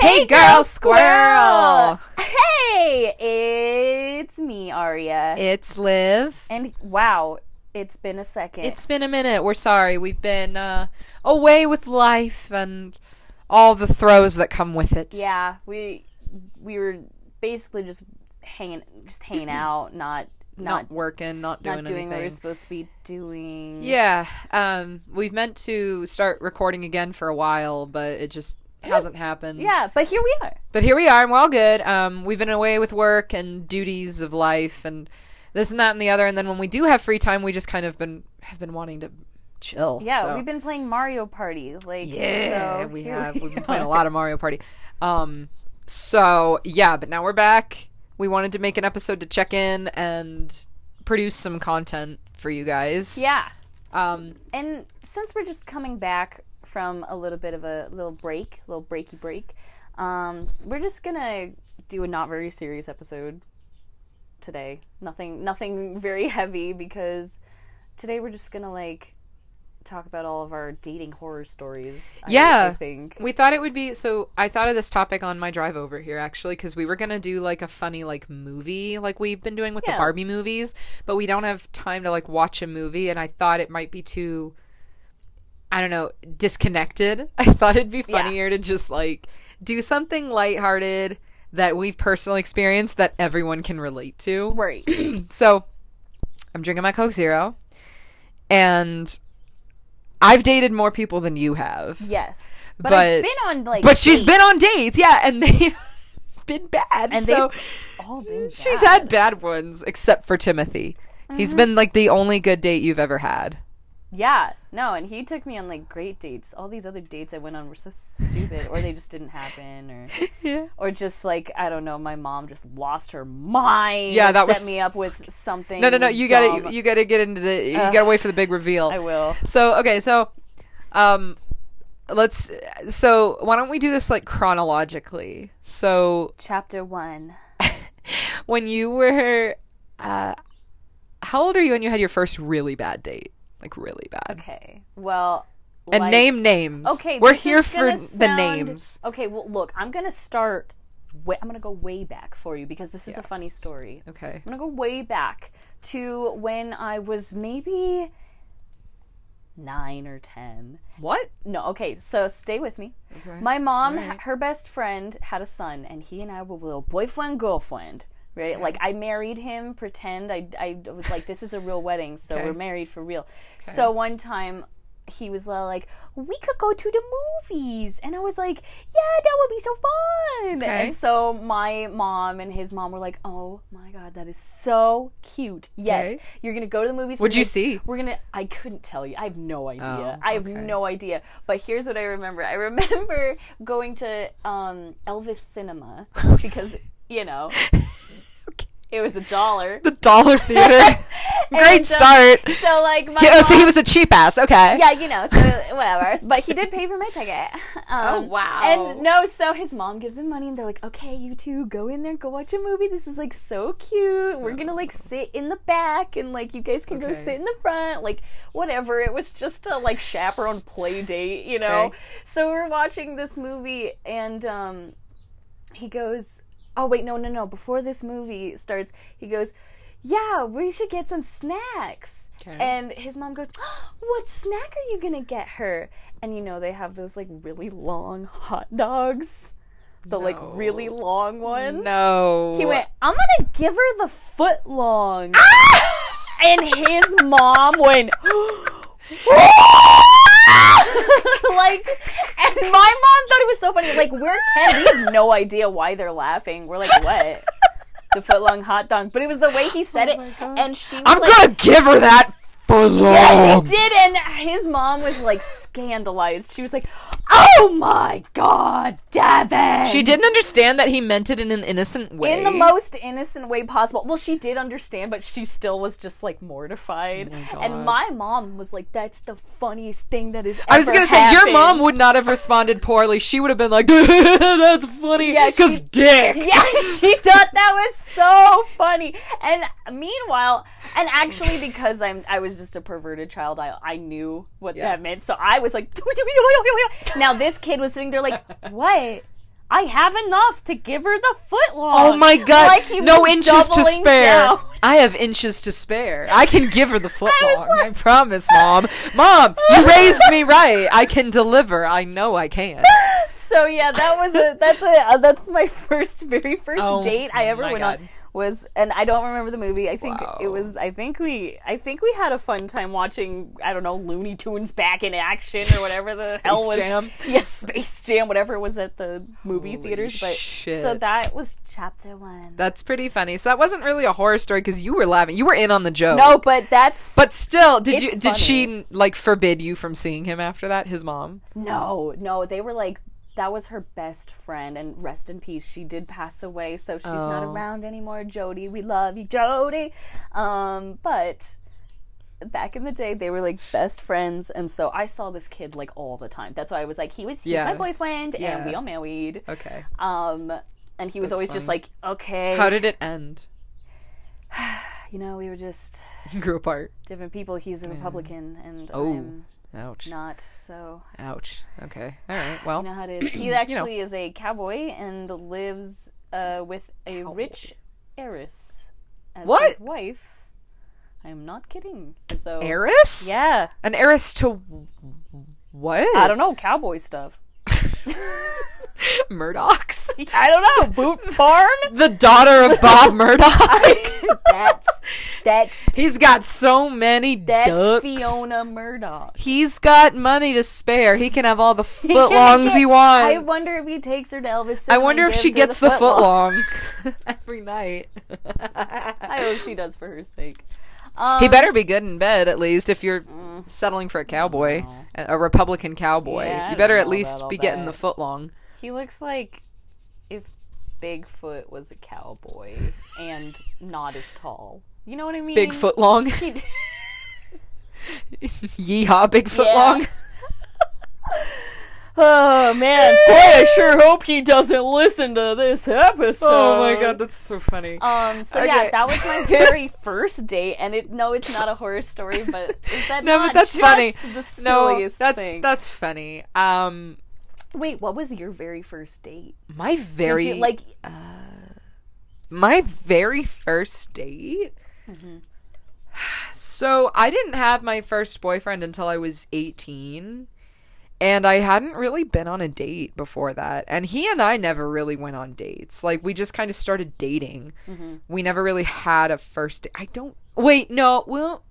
Hey, girl squirrel! Hey, it's me, Aria. It's Liv. and wow, it's been a second. It's been a minute. We're sorry. We've been uh, away with life and all the throws that come with it. yeah, we we were basically just hanging just hanging out, not Not, not working, not doing not doing what we're supposed to be doing. yeah. Um, we've meant to start recording again for a while, but it just hasn't happened. Yeah, but here we are. But here we are, and we're all good. Um, we've been away with work and duties of life, and this and that and the other. And then when we do have free time, we just kind of been have been wanting to chill. Yeah, so. we've been playing Mario Party. Like Yeah, so we have. we We've been playing a lot of Mario Party. Um, so yeah, but now we're back. We wanted to make an episode to check in and produce some content for you guys. Yeah. Um, And since we're just coming back from a little bit of a little break, little breaky break, um, we're just gonna do a not very serious episode today. Nothing, nothing very heavy because today we're just gonna like talk about all of our dating horror stories. I- Yeah. I think. we thought it would be so. I thought of this topic on my drive over here actually because we were gonna do like a funny like movie like we've been doing with the Barbie movies, but we don't have time to like watch a movie, and I thought it might be too. I don't know, disconnected. I thought it'd be Yeah. funnier to just like do something lighthearted that we've personally experienced that everyone can relate to. Right. So, I'm drinking my Coke Zero, and I've dated more people than you have. yes. But, But- been on like. But she's been on dates, yeah, and they've been bad. and so they've all been. she's had bad ones, except for Timothy. He's mm-hmm. been like the only good date you've ever had. Yeah, no, and he took me on like great dates. All these other dates I went on were so stupid, or they just didn't happen, or Yeah. or just like I don't know, my mom just lost her mind. Yeah, that set was- me up with something. No, no, no. You gotta, dumb. you gotta get into the. You Ugh. gotta wait for the big reveal. I will. So okay, so um let's so why don't we do this like chronologically? So Chapter one. when you were uh how old are you when you had your first really bad date? Like really bad. Okay. Well. And like- name names. Okay, We're here for gonna the names. Okay, well, look, I'm gonna start. Way, I'm gonna go way back for you because this is a funny story. Okay. I'm gonna go way back to when I was maybe nine or ten. What? No, okay, so stay with me. Okay. My mom, Alright. her best friend, had a son, and he and I were little boyfriend girlfriend. Right, like I married him. Pretend I, I was like, this is a real wedding, so Okay. we're married for real. So one time, he was like, we could go to the movies, and I was like, yeah, that would be so fun. Okay. And so my mom and his mom were like, oh my god, that is so cute. Yes, Okay. you're gonna go to the movies. What'd you gonna- see? We're gonna. I couldn't tell you. I have no idea. Oh, I have no idea. But here's what I remember. I remember going to um, Elvis Cinema because you know it was a dollar. The Dollar Theater. Great uh, start. So like my Yeah, oh, so he was a cheap ass. Okay. yeah, you know, so whatever. But he did pay for my ticket. Um, Oh, wow. And no, so his mom gives him money, and they're like, "Okay, you two go in there, go watch a movie. This is like so cute. We're gonna like sit in the back, and like you guys can go sit in the front. Like whatever. It was just a like chaperone play date, you know. Okay. So we're watching this movie, and um, he goes, "Oh wait, no, no, no! Before this movie starts, he goes." Yeah, we should get some snacks. Okay. And his mom goes, oh, What snack are you gonna get her? And you know, they have those like really long hot dogs. The like really long ones. No. He went, I'm gonna give her the foot long. Ah! and his mom went, like, and my mom thought it was so funny. Like, we're 10, we have no idea why they're laughing. We're like, what? The foot long hot dog. But it was the way he said Oh it. God. And she was I'm like, gonna give her that for long. he did, and his mom was like scandalized. She was like, "Oh my god, Devin!" She didn't understand that he meant it in an innocent way. in the most innocent way possible. Well, she did understand, but she still was just like mortified. Oh my and my mom was like, "That's the funniest thing that is." Ever." I was gonna say your mom would not have responded poorly. She would have been like, "That's funny." Because she- dick. Yeah, she thought that was so funny. And meanwhile, and actually because I'm I was just a perverted child, I I knew what Yeah. that meant. So I was like Now this kid was sitting there like, "What?" I have enough to give her the foot long. Oh my god! Like no inches to spare. down. I have inches to spare. I can give her the foot I long. like- I promise, mom. Mom, you raised me right. I can deliver. I know I can. So yeah, that was a that's a uh, that's my first very first Oh date I ever went God. on was and I don't remember the movie. I think it was I think we I think we had a fun time watching I don't know Looney Tunes back in action or whatever the hell was Jam. Yes, Space Jam, whatever was at the movie Holy theaters. But so that was chapter one. That's pretty funny. So that wasn't really a horror story because you were laughing. You were in on the joke. no, but that's But still, did you did she like forbid you from seeing him after that? His mom. No, no, they were like that was her best friend, and rest in peace. She did pass away, so she's not Oh. around anymore. Jody, we love you, Jody. Um, but back in the day, they were like best friends, and so I saw this kid like all the time. That's why I was like, he was he's Yeah. my boyfriend, Yeah. and we are married. Okay. Um, and he was That's always just like, okay, How did it end? you know, we were just Grew apart. different people. He's a Republican, and Oh. I'm Ouch. not. So Ouch. Okay. All right. Well. You know how it is. He actually is a cowboy and lives uh, with a rich heiress as What? his wife. I am not kidding. So heiress? yeah, An heiress to what? I don't know cowboy stuff. Murdoch's. I don't know boot barn. the daughter of Bob Murdoch. that's that's He's got so many that's ducks. Fiona Murdoch. He's got money to spare. He can have all the footlongs get- he wants. I wonder if he takes her to Elvis. I wonder if she gets the footlong. footlong every night. I hope she does for her sake. Um, he better be good in bed at least if you're settling for a cowboy, a Republican cowboy. Yeah, you better at least be getting the footlong. He looks like if Bigfoot was a cowboy and not as tall. You know what I mean? Big footlong. He- Yeehaw, big Yeah. footlong. oh man, boy, I sure hope he doesn't listen to this episode. Oh my god, that's so funny. Um. So Okay. yeah, that was my very first date, and it no, it's not a horror story, but is that no, but that's funny. The No, that's thing? that's funny. Um, Wait, what was your very first date? my very you, like my very first date. Mm-hmm. So I didn't have my first boyfriend until I was 18. And I hadn't really been on a date before that. And he and I never really went on dates. Like, we just kind of started dating. Mm-hmm. We never really had a first date. I don't. Wait, no. Well,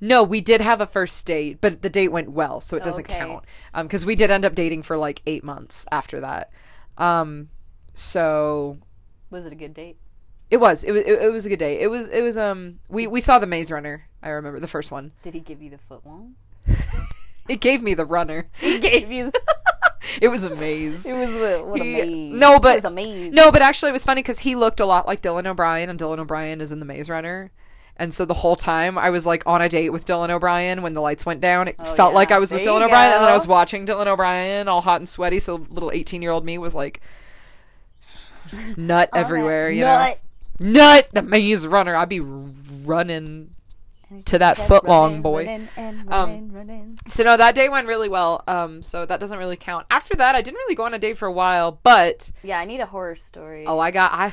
no, we did have a first date, but the date went well, so it doesn't Okay. count. Because we did end up dating for like eight months after that. Um, so was it a good date? it was. It was. It, it was a good day. It was. It was. Um. We we saw the Maze Runner. I remember the first one. Did he give you the foot long? It gave me the runner. He gave you. It was a maze. It was a, what a He- maze. no, but- it was a maze. No, but actually, it was funny because he looked a lot like Dylan O'Brien, and Dylan O'Brien is in the Maze Runner. And so the whole time I was like on a date with Dylan O'Brien when the lights went down. It felt yeah. like I was with There Dylan O'Brien, and then I was watching Dylan O'Brien all hot and sweaty. So little eighteen-year-old me was like nut everywhere, you know. Nut. know. Nut the Maze Runner. I'd be running to that Kept foot long running, boy. running and Um, running, running. So no, that day went really well. Um, so that doesn't really count. After that, I didn't really go on a date for a while, but Yeah, I need a horror story. oh, I got I,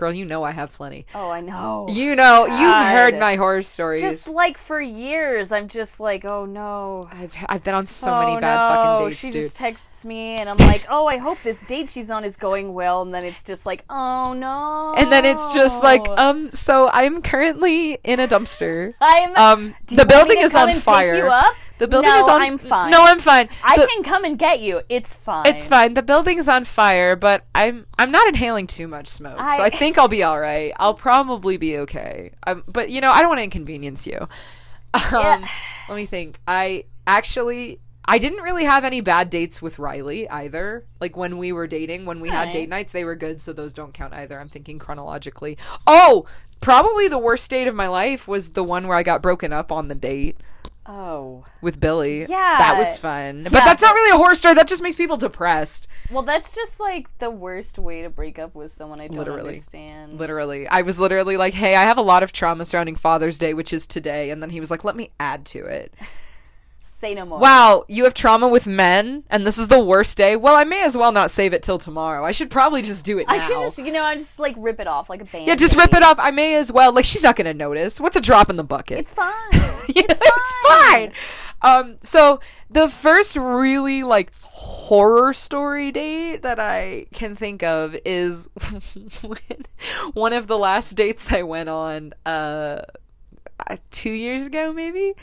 girl, you know I have plenty. Oh, I know. You know, you've heard my horror stories. just like for years, I'm just like, oh no. I've I've been on so oh, many bad no. fucking dates, She dude. just texts me, and I'm like, oh, I hope this date she's on is going well. And then it's just like, oh no. and then it's just like, um, so I'm currently in a dumpster. I'm. Um, the building is on fire. The building No, is on. I'm fine. No, I'm fine. I The- can come and get you. It's fine. It's fine. The building's on fire, but I'm I'm not inhaling too much smoke, so I- I think I'll be all right. I'll probably be okay. Um, but you know, I don't want to inconvenience you. Um, Yeah. Let me think. I actually I didn't really have any bad dates with Riley either. Like when we were dating, when we had Alright. date nights, they were good, so those don't count either. I'm thinking chronologically. Oh, probably the worst date of my life was the one where I got broken up on the date Oh. with Billy. Yeah. That was fun. but that's not really a horror story. That just makes people depressed. Well, that's just like the worst way to break up with someone I don't Literally. understand. Literally. I was literally like, hey, I have a lot of trauma surrounding Father's Day, which is today. And then he was like, let me add to it. Say no more. Wow, you have trauma with men, and this is the worst day. Well, I may as well not save it till tomorrow. I should probably just do it now. I should just, you know, I just like rip it off like a band. yeah, just rip it off. I may as well. Like she's not gonna notice. What's a drop in the bucket? It's fine. Yeah, it's fine. Um, so the first really like horror story date that I can think of is when one of the last dates I went on uh uh, two years ago maybe.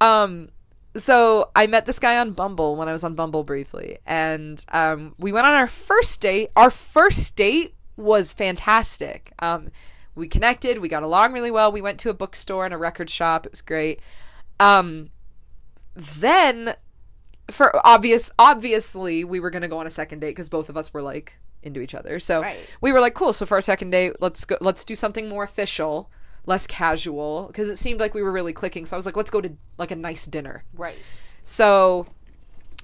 Um so I met this guy on Bumble when I was on Bumble briefly, and um, we went on our first date. Our first date was fantastic. Um, we connected, we got along really well. We went to a bookstore and a record shop. It was great. Um, then, for obvious, obviously, we were gonna go on a second date because both of us were like into each other. So Right. we were like, cool. So for our second date, let's go. Let's do something more official, less casual, because it seemed like we were really clicking. So I was like, let's go to like a nice dinner. Right. So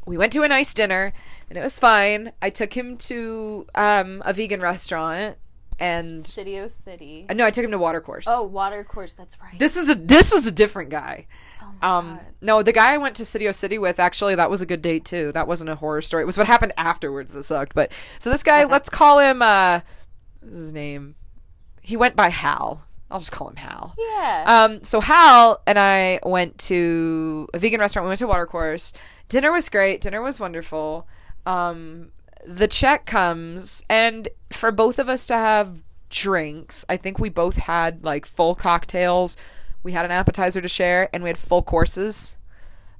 we went to a nice dinner and it was fine. I took him to um, a vegan restaurant and City uh, no, I took him to Watercourse. Oh, Watercourse. That's right. This was a this was a different guy. oh Um God. no, the guy I went to City O City with actually that was a good date too. That wasn't a horror story. It was what happened afterwards that sucked. But so this guy, let's call him uh his name? He went by Hal. I'll just call him Hal. Yeah. Um, so Hal and I went to a vegan restaurant. We went to Watercourse. Dinner was great. Dinner was wonderful. Um, the check comes, and for both of us to have drinks, I think we both had like full cocktails. We had an appetizer to share, and we had full courses.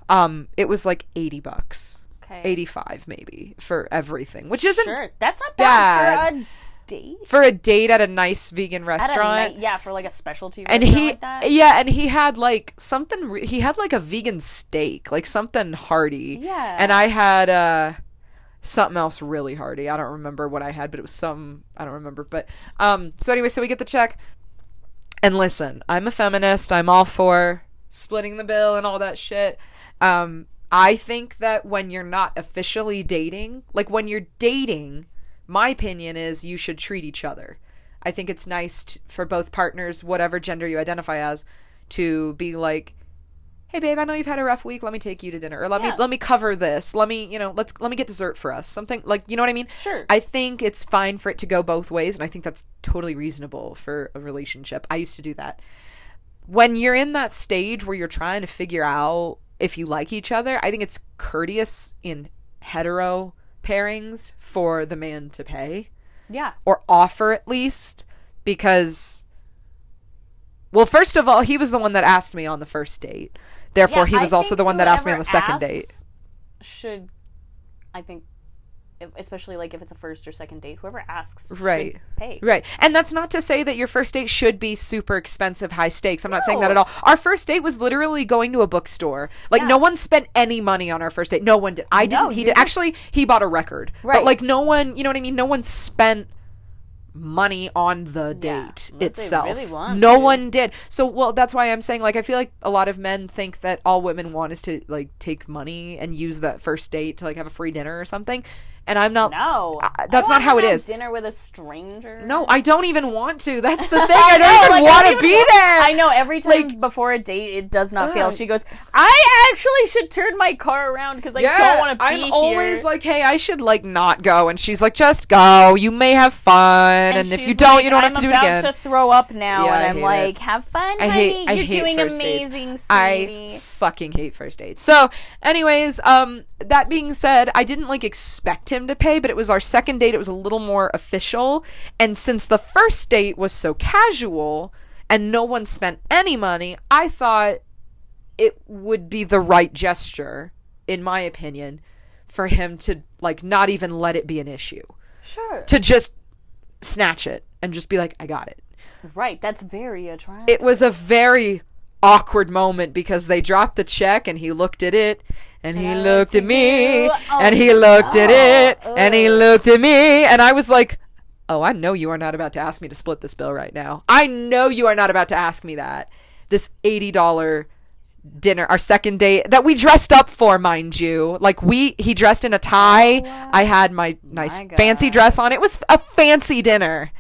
Um, it was like eighty bucks, okay. eighty-five maybe for everything, which isn't Sure. That's not bad, for a date. for a date at a nice vegan restaurant. night, yeah, for like a specialty and he like that. yeah and he had like something re- he had like a vegan steak like something hearty Yeah. and i had uh something else really hearty i don't remember what i had but it was some i don't remember but um so anyway so we get the check and listen i'm a feminist i'm all for splitting the bill and all that shit um i think that when you're not officially dating like when you're dating my opinion is you should treat each other I think it's nice t- for both partners, whatever gender you identify as, to be like, "Hey, babe, I know you've had a rough week. Let me take you to dinner, or let me let me cover this. Let me, you know, let's let me get dessert for us. Something like, you know what I mean? Sure. I think it's fine for it to go both ways, and I think that's totally reasonable for a relationship. I used to do that. When you're in that stage where you're trying to figure out if you like each other, I think it's courteous in hetero pairings for the man to pay. Yeah. or offer at least because well first of all he was the one that asked me on the first date. Therefore Yeah, he I was also the one that asked me on the second date. Should I think, especially like if it's a first or second date, whoever asks Right. pay. right and that's not to say that your first date should be super expensive high stakes i'm not saying that at all our first date was literally going to a bookstore like Yeah. no one spent any money on our first date no one did i didn't he did just- actually he bought a record right but like no one you know what i mean no one spent money on the Yeah, date they itself. really no to. one did. So well that's why I'm saying like I feel like a lot of men think that all women want is to like take money and use that first date to like have a free dinner or something. And I'm not No, Uh, that's not how it have is. Dinner with a stranger. No, I don't even want to. That's the thing. I don't even like, want to be there. I know every time Like- before a date, it does not fail. She goes, "I actually should turn my car around because I don't want to be I'm here." always like, hey, I should like not go, and she's like, just go. You may have fun, and, if you don't, like, you don't I'm have to do it again." I'm about to throw up now, Yeah, and I'm like, it. "Have fun, I honey. hate. I You're hate doing first dates. amazing, I fucking hate first dates. So, anyways, um, that being said, I didn't like expect him to pay, but it was our second date. It was a little more official, and since the first date was so casual and no one spent any money, I thought it would be the right gesture, in my opinion, for him to like not even let it be an issue, Sure. to just snatch it and just be like, I got it. Right. That's very attractive. it was a very awkward moment because they dropped the check and he looked at it and he And looked at me. Oh, and he looked at it no. and he looked at me and I was like, "Oh, I know you are not about to ask me to split this bill right now. I know you are not about to ask me that. This $80 dinner, our second date that we dressed up for, mind you. Like we he dressed in a tie. wow. I had my nice My fancy dress on. It was a fancy dinner.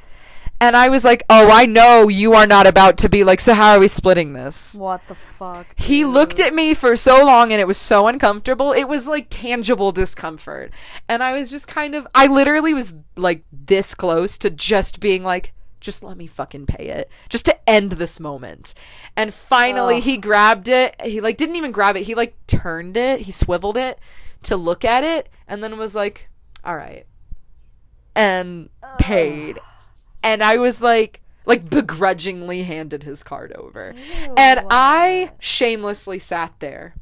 And I was like, "Oh, I know you are not about to be like, so how are we splitting this?" What the fuck? He looked at me for so long and it was so uncomfortable. It was like tangible discomfort. And I was just kind of I literally was like this close to just being like just let me fucking pay it. Just to end this moment. And finally Ugh. he grabbed it. He like didn't even grab it. He like turned it. He swiveled it to look at it and then was like, "All right." And paid. And I was like like begrudgingly handed his card over. And I shamelessly sat there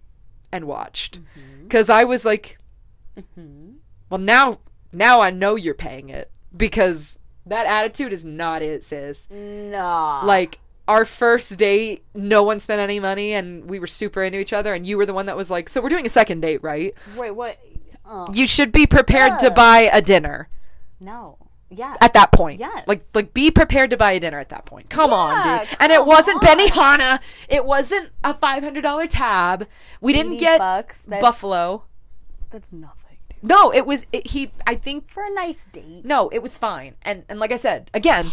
and watched mm-hmm. cuz I was like mm-hmm. well now now I know you're paying it because that attitude is not it sis. Nah. Like our first date, no one spent any money and we were super into each other and you were the one that was like, "So we're doing a second date, right? wait, what? Oh, You should be prepared to buy a dinner." no. Yes. at that point. Yes. Like like be prepared to buy a dinner at that point. Come on, Yeah, dude. And it wasn't on. Benihana. It wasn't a five hundred dollar tab. We didn't get bucks. That's, Buffalo. That's nothing. No, it was it, he. I think For a nice date. no, it was fine. And and like I said again,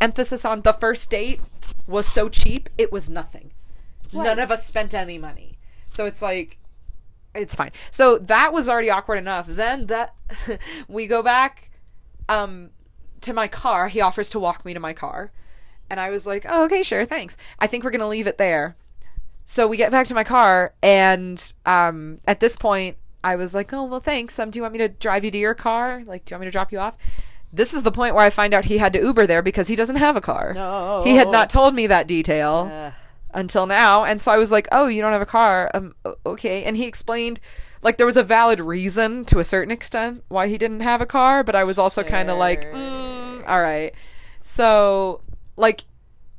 emphasis on the first date was so cheap. It was nothing. None of us spent any money. So it's like it's fine. So that was already awkward enough. Then that we go back um to my car. He offers to walk me to my car. And I was like, "Oh, okay, sure, thanks. I think we're going to leave it there." So we get back to my car and um at this point I was like, "Oh, well, thanks. Um do you want me to drive you to your car? Like, do you want me to drop you off?" This is the point where I find out he had to Uber there because he doesn't have a car. No. He had not told me that detail Ugh. until now and so i was like oh you don't have a car um okay and he explained like there was a valid reason to a certain extent why he didn't have a car but i was also kind of like mm, all right. So like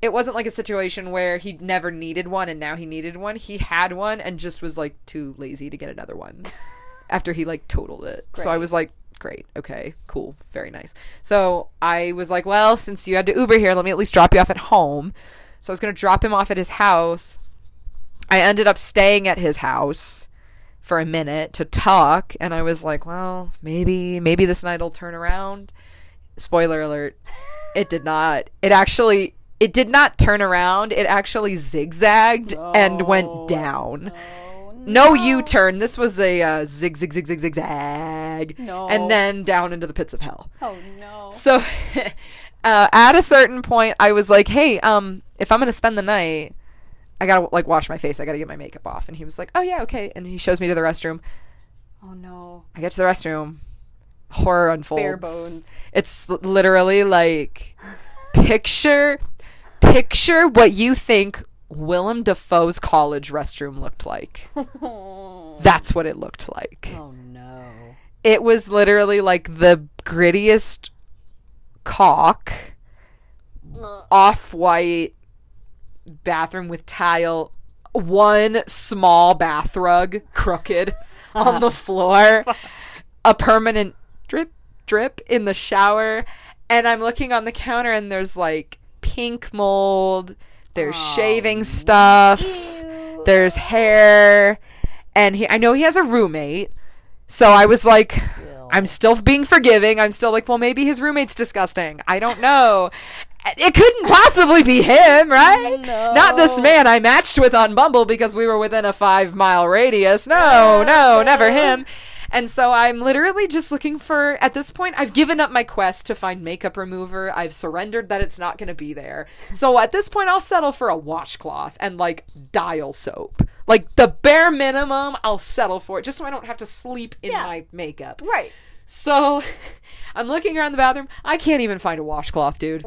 it wasn't like a situation where he never needed one and now he needed one. He had one and just was like too lazy to get another one after he like totaled it. So i was like great. Okay. Cool. Very nice. So i was like well since you had to uber here let me at least drop you off at home. So I was going to drop him off at his house. I ended up staying at his house for a minute to talk and I was like, well, maybe maybe this night will turn around. Spoiler alert, it did not. It actually it did not turn around. It actually zigzagged and went down. Oh, No U-turn. This was a uh, zig zig zig zig zig zag No. and then down into the pits of hell. Oh no. So uh, at a certain point, I was like, "Hey, um, if I'm gonna spend the night, I gotta like wash my face. I gotta get my makeup off." And he was like, "Oh yeah, okay." And he shows me to the restroom. Oh no. I get to the restroom. Horror unfolds. Bare bones. It's literally like picture, picture what you think Willem Dafoe's college restroom looked like. That's what it looked like. Oh no. It was literally like the grittiest cock off white bathroom with tile, one small bath rug crooked on the floor, a permanent drip drip in the shower, and I'm looking on the counter and there's like pink mold, there's shaving stuff, there's hair, and he I know he has a roommate. So I was like I'm still being forgiving. I'm still like, well, maybe his roommate's disgusting. I don't know. It couldn't possibly be him, right? No. Not this man I matched with on Bumble because we were within a five mile radius. No, no, never him. And so I'm literally just looking for, at this point, I've given up my quest to find makeup remover. I've surrendered that it's not going to be there. So at this point, I'll settle for a washcloth and like dial soap. Like the bare minimum, I'll settle for it just so I don't have to sleep in Yeah. my makeup. Right. So I'm looking around the bathroom. I can't even find a washcloth, dude.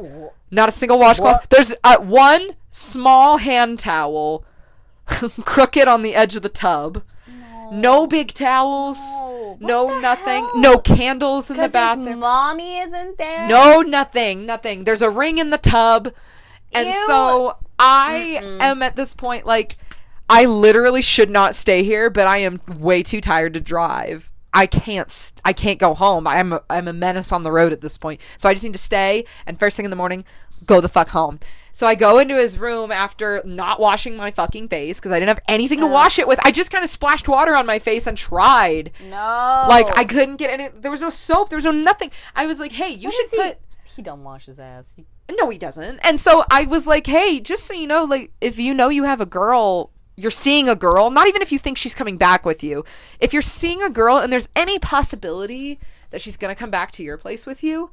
Not a single washcloth. There's uh, one small hand towel crooked on the edge of the tub. No, big towels. No. No, nothing. hell? No candles in the bathroom. mommy isn't there. No, nothing. Nothing. There's a ring in the tub. And Ew. so I am at this point like I literally should not stay here, but I am way too tired to drive. I can't I can't go home. I'm a, I'm a menace on the road at this point. So I just need to stay and first thing in the morning go the fuck home. So I go into his room after not washing my fucking face because I didn't have anything to oh. wash it with. I just kind of splashed water on my face and tried. No. Like I couldn't get any there was no soap, there was no nothing. I was like, "Hey, you What should he? put He don't wash his ass. He No, he doesn't. And so I was like, hey, just so you know, like, if you know you have a girl, you're seeing a girl, not even if you think she's coming back with you, if you're seeing a girl and there's any possibility that she's going to come back to your place with you,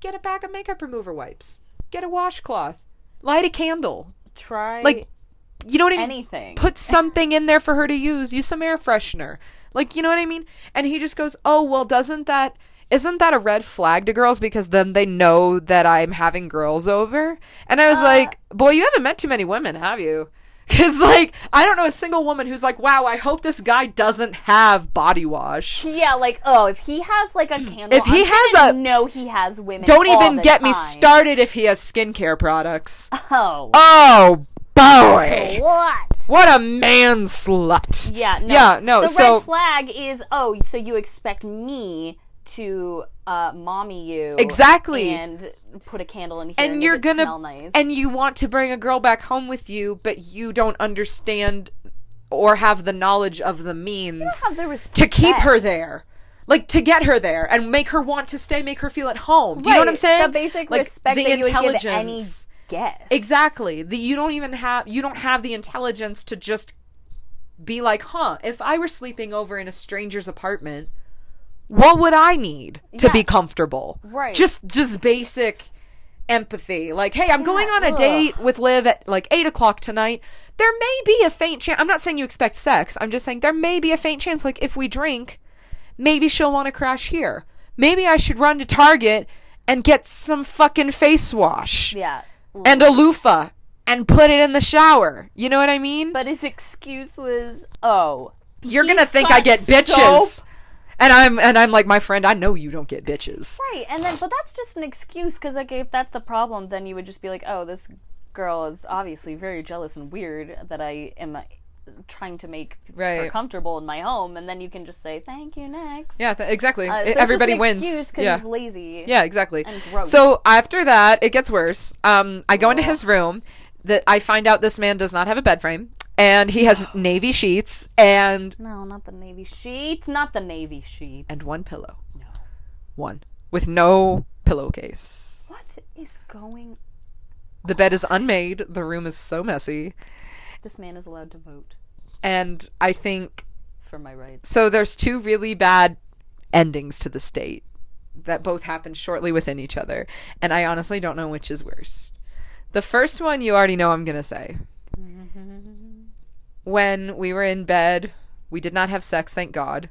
get a bag of makeup remover wipes, get a washcloth, light a candle. Try Like, you know what I mean? anything. Put something in there for her to use. Use some air freshener. Like, you know what I mean? And he just goes, "Oh, well, doesn't that isn't that a red flag to girls because then they know that I'm having girls over?" And I was Uh, like, "Boy, you haven't met too many women, have you?" Cuz like, I don't know a single woman who's like, "Wow, I hope this guy doesn't have body wash." yeah, like oh, if he has like a hmm. candle, If he I'm has a- no, he has women. Don't even get me started if he has skincare products. Oh, Oh, boy. what? What a man slut. Yeah, no. Yeah, no, The so- red flag is oh, so you expect me to uh, mommy you Exactly. and put a candle in here and make you're gonna smell nice. and you want to bring a girl back home with you but you don't understand or have the knowledge of the means the to keep her there like to get her there and make her want to stay make her feel at home do you know what i'm saying The basic like respect the that you would give any intelligence guest. exactly the you don't even have you don't have the intelligence to just be like huh if i were sleeping over in a stranger's apartment what would i need to Yeah. be comfortable Right. just just basic empathy like hey i'm going on a ugh. date with liv at like 8 o'clock tonight there may be a faint chance i'm not saying you expect sex i'm just saying there may be a faint chance like if we drink maybe she'll want to crash here maybe i should run to target and get some fucking face wash Yeah. and a loofah and put it in the shower. You know what I mean? But his excuse was, oh, You're gonna think I get bitches. And I'm and I'm like, my friend, I know you don't get bitches. right. And then, but that's just an excuse because, like, if that's the problem, then you would just be like, oh, this girl is obviously very jealous and weird that I am uh, trying to make her comfortable in my home, and then you can just say, thank you, next. Yeah, th- exactly. Uh, so Everybody wins. Yeah. he's lazy. Yeah, exactly. So after that, it gets worse. Um, I go into his room. That I find out this man does not have a bed frame, and he has navy sheets and No, not the navy sheets. Not the navy sheets. and one pillow, No. one with no pillowcase. What is going? The bed is unmade. The room is so messy, This man is allowed to vote and I think for my rights. so. There's two really bad endings to the state that both happen shortly within each other, and I honestly don't know which is worse. The first one you already know I'm gonna say. Mm-hmm. When we were in bed, we did not have sex, thank God.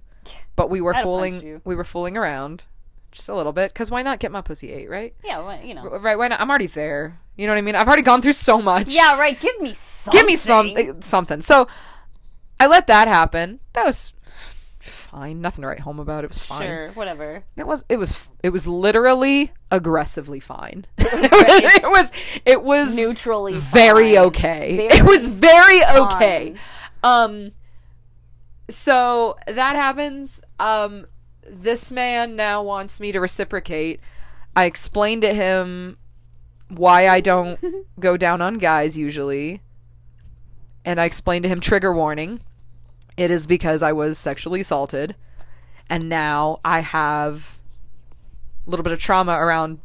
But we were I'd have punched fooling you. we were fooling around just a little bit cuz why not get my pussy ate, right? Yeah, well, you know. Right, why not? I'm already there. You know what I mean? I've already gone through so much. Yeah, right. Give me something. Give me some eh, something. So I let that happen. That was fine. Nothing to write home about. It was fine. Sure, whatever. It was it was it was literally aggressively fine. it was it was Neutrally very fine. okay. Very it was very okay. Um so that happens. Um this man now wants me to reciprocate. I explained to him why I don't go down on guys usually. And I explained to him trigger warning. It is because I was sexually assaulted and now I have a little bit of trauma around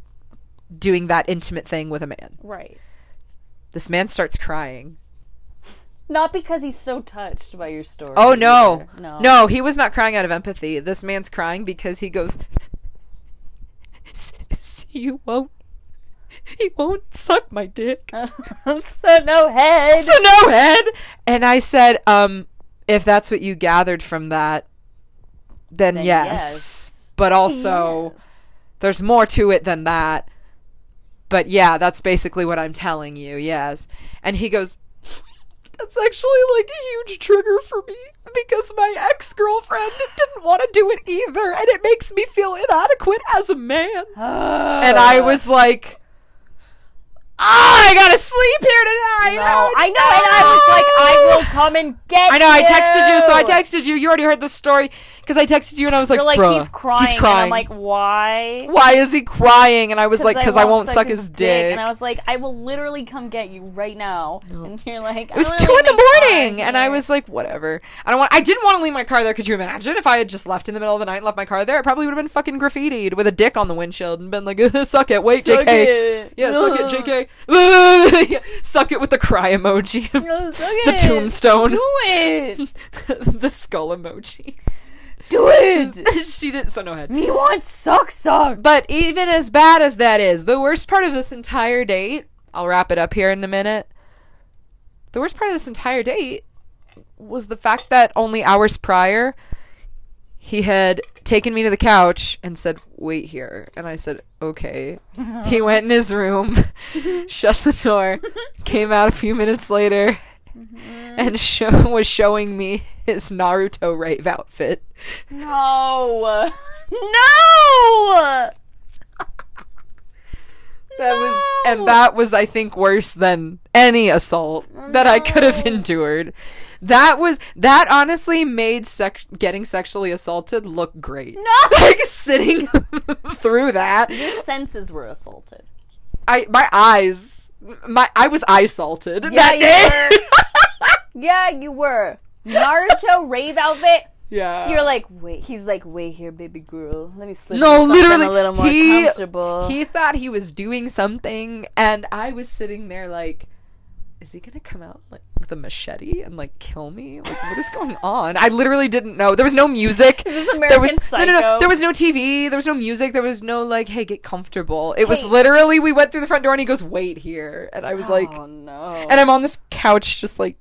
doing that intimate thing with a man. Right. This man starts crying. Not because he's so touched by your story. Oh no. either. No. No, he was not crying out of empathy. This man's crying because he goes "S- s- you won't he won't suck my dick. so no head. so no head. And I said, um, if that's what you gathered from that, then, Then yes. yes. But also Yes. there's more to it than that. But yeah, that's basically what I'm telling you, yes. And he goes, That's actually like a huge trigger for me because my ex girlfriend didn't want to do it either, and it makes me feel inadequate as a man. and I was like, oh, I gotta sleep here tonight. No, I know, and I was like, I will come and get you. I know. I texted you, so I texted you. You already heard the story because I texted you, and I was like, You're like, "Bruh, he's crying. He's crying. And I'm like, why? why is he crying? And I was like, because I, won't suck his, dick. And I was like, I will literally come get you right now. And you're like, It was two in the morning, and I was like, whatever. I don't want. I didn't want to leave my car there. Could you imagine if I had just left in the middle of the night and left my car there? It probably would have been fucking graffitied with a dick on the windshield and been like, "Suck it, wait, Suck Jk." it. Yeah, suck it, JK. Suck it with the cry emoji. the tombstone. Do it. the skull emoji. Do it. she didn't. So no head. Me want suck suck. But even as bad as that is, the worst part of this entire date, I'll wrap it up here in a minute. The worst part of this entire date was the fact that only hours prior, he had taken me to the couch and said, Wait here. And I said, Okay. he went in his room, shut the door, came out a few minutes later, mm-hmm. and show- was showing me his Naruto rave outfit. No. No. That was, and that was, I think, worse than any assault that I could have endured. That was that honestly made sex getting sexually assaulted look great. No. like sitting through that, Your senses were assaulted. I my eyes, my I was eye salted Yeah, that you day. Yeah, you were. Naruto rave outfit. yeah, You're like, wait. He's like, wait here, baby girl. Let me slip No, literally, a little more he- comfortable. he thought he was doing something, and I was sitting there like, is he gonna come out like with a machete and like kill me? Like, what is going on? I literally didn't know. There was no music. Is this there was Psycho? no, no, no. There was no TV. There was no music. There was no like, hey, get comfortable. It was literally we went through the front door and he goes, wait here, and I was like, oh no. and I'm on this couch just like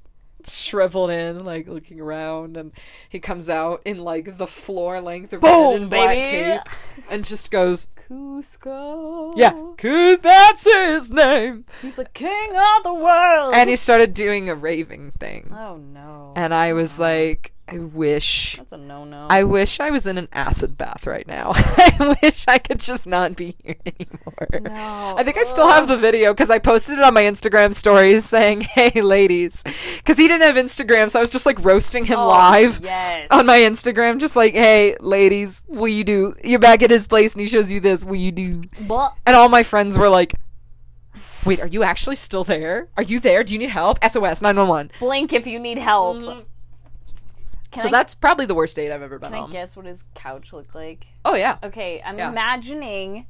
shriveled in, like looking around, and he comes out in like the floor length of Boom, black baby. cape, and just goes, Kuzco. yeah, cause that's his name. He's the king of the world. And he started doing a raving thing, oh no. and I was oh, like, I wish. That's a no no. I wish I was in an acid bath right now. I wish I could just not be here anymore. No. I think I still have the video because I posted it on my Instagram stories saying, "Hey, ladies," because he didn't have Instagram, so I was just like roasting him Oh, live Yes. on my Instagram, just like, "Hey, ladies, will you do? You're back at his place, and he shows you this. Will you do?" But And all my friends were like, "Wait, are you actually still there? Are you there? Do you need help? SOS nine one one." blink if you need help. Mhm. Can So I, that's probably the worst date I've ever been can I on. guess what his couch looked like? Oh yeah. Okay, I'm Yeah. imagining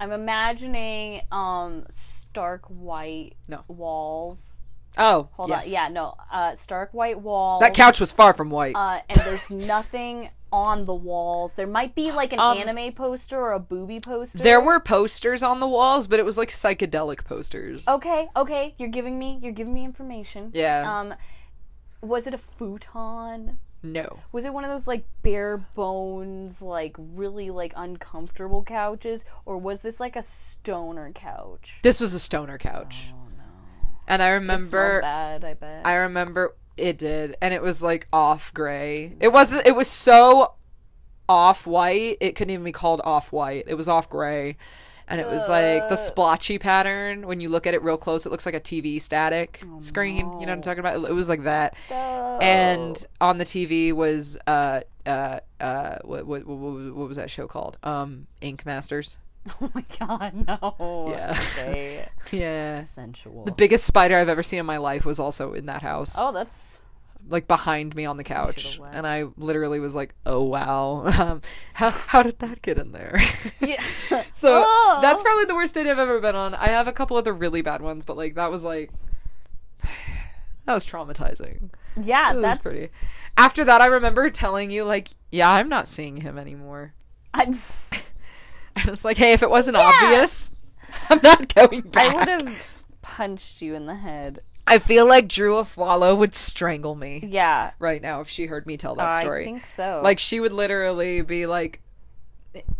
I'm imagining um stark white No. walls. Oh, Hold yes. on. Yeah, no. Uh stark white walls. That couch was far from white. uh and there's nothing on the walls. There might be like an Um, anime poster or a booby poster. there were posters on the walls, but it was like psychedelic posters. Okay, okay, you're giving me you're giving me information. Yeah. Um was it a futon? No. Was it one of those like bare bones, like really like uncomfortable couches, or was this like a stoner couch? This was a stoner couch. Oh no! And I remember bad. I bet. I remember it did and it was like off gray. It was it was so off white, it couldn't even be called off white. It was off gray. And it was like the Uh. splotchy pattern. When you look at it real close, it looks like a TV static screen. You know what I'm talking about? It was like that. No. and on the TV was uh uh uh what what what, what was that show called? Um, Ink Masters. oh my god, no. Yeah. Okay. Yeah. Sensual. The biggest spider I've ever seen in my life was also in that house, oh, that's like behind me on the couch, and I literally was like, "Oh wow, um, how how did that get in there?" yeah. so Oh. that's probably the worst date I've ever been on. I have a couple other really bad ones, but like that was like that was traumatizing. yeah. Was That's pretty. After that, I remember telling you like, "Yeah, I'm not seeing him anymore." I'm, I was like, hey, if it wasn't obvious, I'm not going back." I would have punched you in the head. I feel like Drew Aflalo would strangle me Yeah. right now if she heard me tell that story. I think so. Like she would literally be like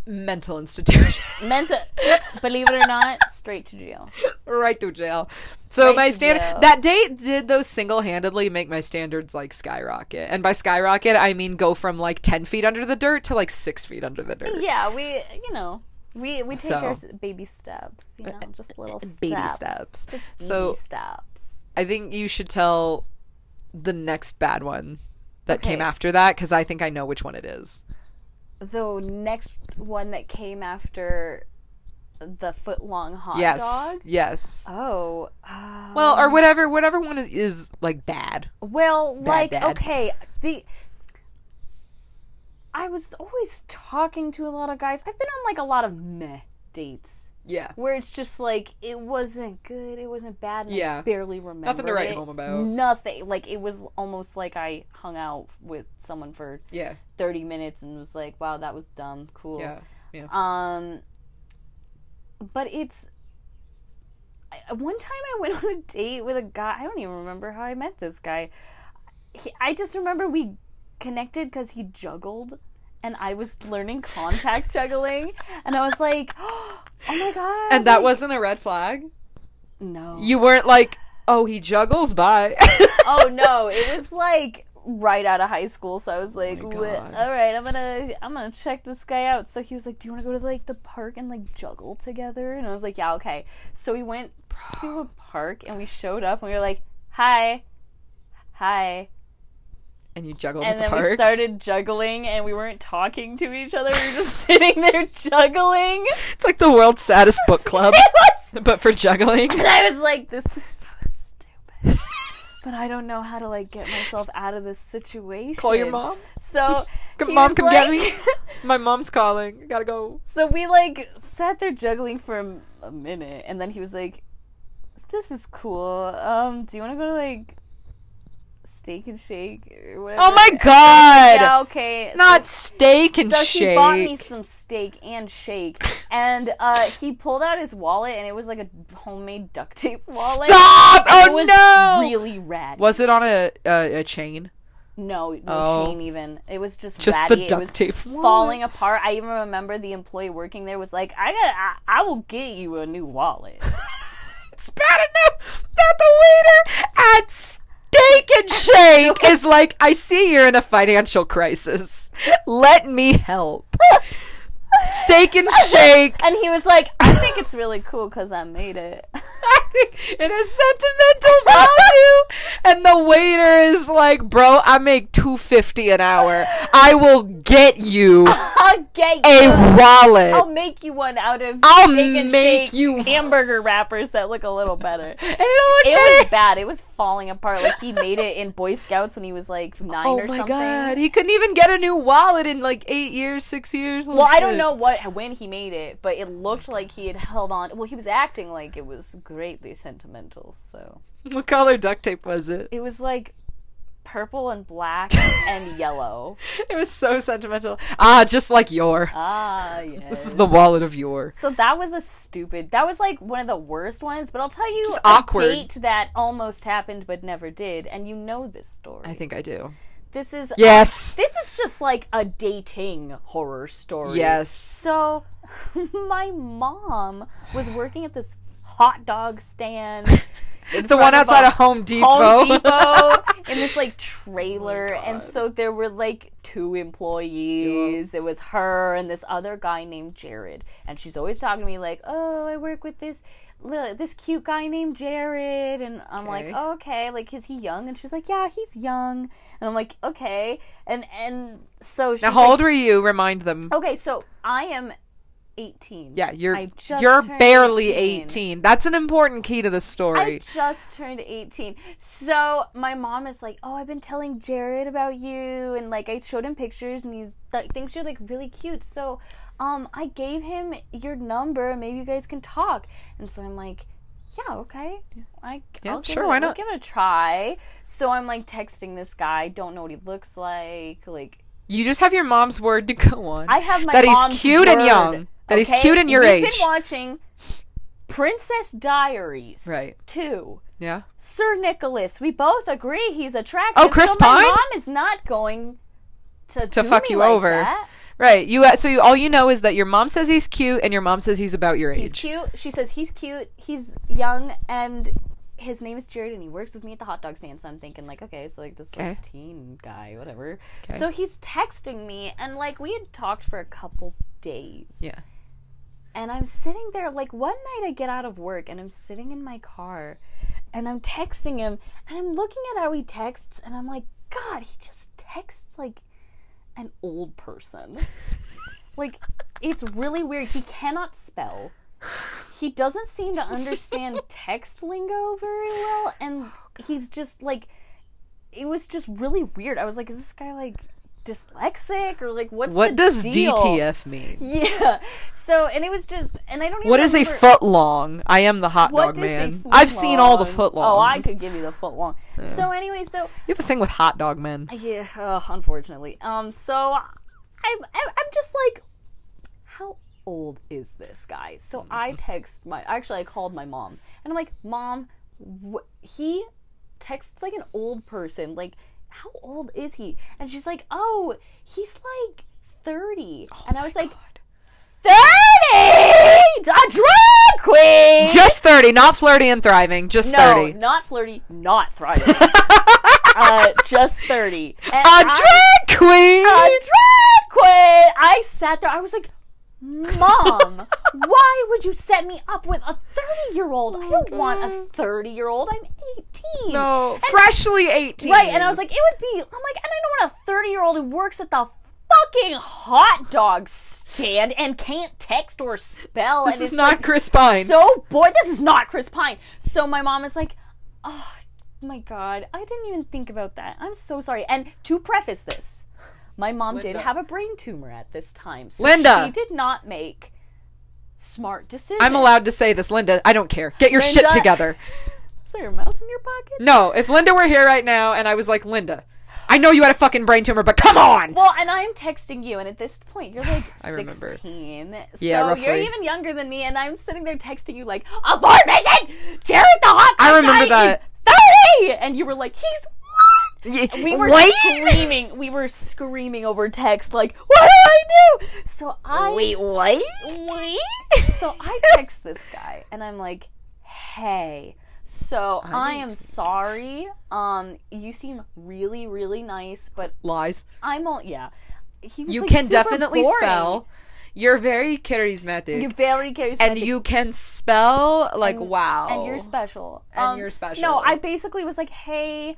mental institution mental. believe it or not, straight to jail. right through jail. So my standard that date did those single-handedly make my standards like skyrocket. And by skyrocket, I mean go from like 10 feet under the dirt to like 6 feet under the dirt. Yeah, we, you know, We we take So- our baby steps, you uh, know, just uh, little steps. Baby steps. Just baby So- steps. I think you should tell the next bad one that came after that because I think I know which one it is. The next one that came after the foot long hot yes. dog. Yes. Oh. uh, well, or whatever, whatever one is, is like bad. Well, like bad. okay, the I was always talking to a lot of guys. I've been on like a lot of meh dates Yeah. where it's just like it wasn't good, it wasn't bad, and I Yeah. barely remember Nothing to write it. home about. Nothing. Like it was almost like I hung out with someone for Yeah. thirty minutes and was like, "Wow, that was dumb. Cool." Yeah. Yeah. Um, but it's. I, one time I went on a date with a guy. I don't even remember how I met this guy. He, I just remember we connected because he juggled, and I was learning contact juggling, and I was like, "Oh Oh my god!" And that wasn't a red flag. no. You weren't like, oh, he juggles. Bye. oh no, it was like right out of high school. So I was like, Oh my "Wha- God. all right, I'm gonna I'm gonna check this guy out. So he was like, do you want to go to like the park and like juggle together? And I was like, yeah, okay. So we went to a park and we showed up and we were like, hi, hi. And you juggled And at then the park. we started juggling and we weren't talking to each other. We were just sitting there juggling. It's like the world's saddest book club, It was but for juggling. And I was like, this is so stupid. but I don't know how to like get myself out of this situation. Call your mom. So Come, mom, come get me. My mom's calling. I gotta go. So we like sat there juggling for a, a minute, and then he was like, "This is cool. Um, do you want to go to like Steak and Shake or whatever?" Oh my And I was like, god! Yeah, okay. Not So- steak and so shake. he bought me some steak and shake, and uh, he pulled out his wallet, and it was like a homemade duct tape wallet. Stop! Oh it was no! Really rad. Was it on a a, a chain? No, no Oh. chain even. It was just Just ratty. the it duct was tape. falling apart. I even remember the employee working there was like, "I got, I, I will get you a new wallet." It's bad enough that the waiter at Steak and Shake is like, I see you're in a financial crisis. Let me help. Steak and Shake. and he was like, "I think it's really cool because I made it." It has sentimental value. And the waiter is like, bro, I make two fifty an hour. I will get you I'll get a you. wallet. I'll make you one out of I'll make you- hamburger wrappers that look a little better. and it'll look It was bad. It was falling apart. Like he made it in Boy Scouts when he was like nine Oh or something. Oh my god, he couldn't even get a new wallet in like eight years, six years. Well, I don't know what when he made it, but it looked like he had held on. Well, he was acting like it was sentimental. So What color duct tape was it? it was like purple and black and yellow. It was so sentimental. Ah, just like your. Ah, yes. This is the wallet of your. So that was a stupid. That was like one of the worst ones. But I'll tell you Just a awkward. date that almost happened but never did, and you know this story. I think I do. this is Yes. This is just like a dating horror story. Yes. So, my mom was working at this hot dog stand. The one outside of Home Depot. Home Depot in this like oh trailer, Oh and so there were like two employees. There was her and this other guy named Jared, and she's always talking to me like, "Oh, I work with this." This cute guy named Jared, and I'm like, Okay. oh, okay, like, is he young? And she's like, yeah, he's young, and I'm like, okay, and and so she's now, how like, old were you? Remind them. Okay, so I am 18. Yeah, you're I just you're barely 18. 18. That's an important key to the story. I just turned 18. So my mom is like, "Oh, I've been telling Jared about you and like I showed him pictures and he's like thinks you're like really cute." So um I gave him your number, maybe you guys can talk. And so I'm like, "Yeah, okay. I Yeah, I'll sure, it, why I'll not? give it a try." So I'm like texting this guy, don't know what he looks like, like you just have your mom's word to go on. I have my that he's cute and young. That he's cute and your age. We've age. been watching Princess Diaries. Right. Two. yeah. Sir Nicholas. We both agree he's attractive. Oh, Chris so my Pine? mom is not going to To fuck you like over. that. Right. You uh, so you, all you know is that your mom says he's cute and your mom says he's about your He's age. He's cute. She says he's cute. He's young and. His name is Jared, and he works with me at the hot dog stand. So I'm thinking, like, okay, so like this like, teen guy, whatever. Okay. So he's texting me, and like we had talked for a couple days. Yeah. And I'm sitting there, like, one night I get out of work and I'm sitting in my car and I'm texting him and I'm looking at how he texts and I'm like, God, he just texts like an old person. like, it's really weird. He cannot spell. He doesn't seem to understand text lingo very well. And oh, he's just like, it was just really weird. I was like, is this guy like dyslexic or like what's What does deal? DTF mean? Yeah. So and it was just and I don't even What is a remember- foot long? I am the hot dog man. I've seen all the long- foot Oh, I could give you the foot long. So anyway, so You have a thing with hot dog men. yeah, ugh, unfortunately. Um, so I'm, I'm I'm just like, how old is this guy? So I text my actually I called my mom and I'm like, mom, wh- he texts like an old person. Like, how old is he? And she's like, oh, he's like thirty. and I was like, thirty, a drag queen. Just 30, not flirty and thriving. Just no, 30. not flirty, not thriving. uh, just thirty. And A I- drag queen! a drag queen. I sat there. I was like, Mom, why would you set me up with a 30 year old? I don't oh want a 30 year old. I'm 18. no, freshly 18. Right. And I was like, it would be, I'm like, and I don't want a 30 year old who works at the fucking hot dog stand and can't text or spell. this and is is not like, Chris Pine. so boy, This is not Chris Pine. So my mom is like, oh my god, I didn't even think about that. I'm so sorry. And to preface this, my mom did have a brain tumor at this time. So Linda. She did not make smart decisions. I'm allowed to say this, Linda. I don't care. Get your shit together. Is there a mouse in your pocket? No, if Linda were here right now and I was like, Linda, I know you had a fucking brain tumor, but come on! Well, and I'm texting you, and at this point, you're like I remember. 16. Yeah, so roughly. you're even younger than me, and I'm sitting there texting you, like, abort mission! Jared the hot I remember guy that. is 30! And you were like, he's what? Y- we were Wait? screaming. We were screaming over text, like, "What do I do?" So I wait, what? wait. So I text this guy, and I'm like, "Hey." So I, need am to- sorry. Um, you seem really, really nice, but Lies. I'm all yeah. He was, You like, can super definitely boring. spell. You're very charismatic. You're very charismatic. and you can spell like And- wow. and you're special. And Um, you're special. No, I basically was like, "Hey,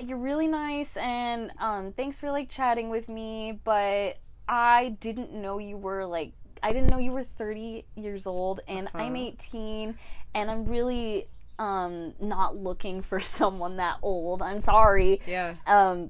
you're really nice, and um, thanks for like chatting with me, but I didn't know you were like." I didn't know you were 30 years old and I'm Uh-huh. 18 and I'm really um not looking for someone that old. I'm sorry. Yeah. Um,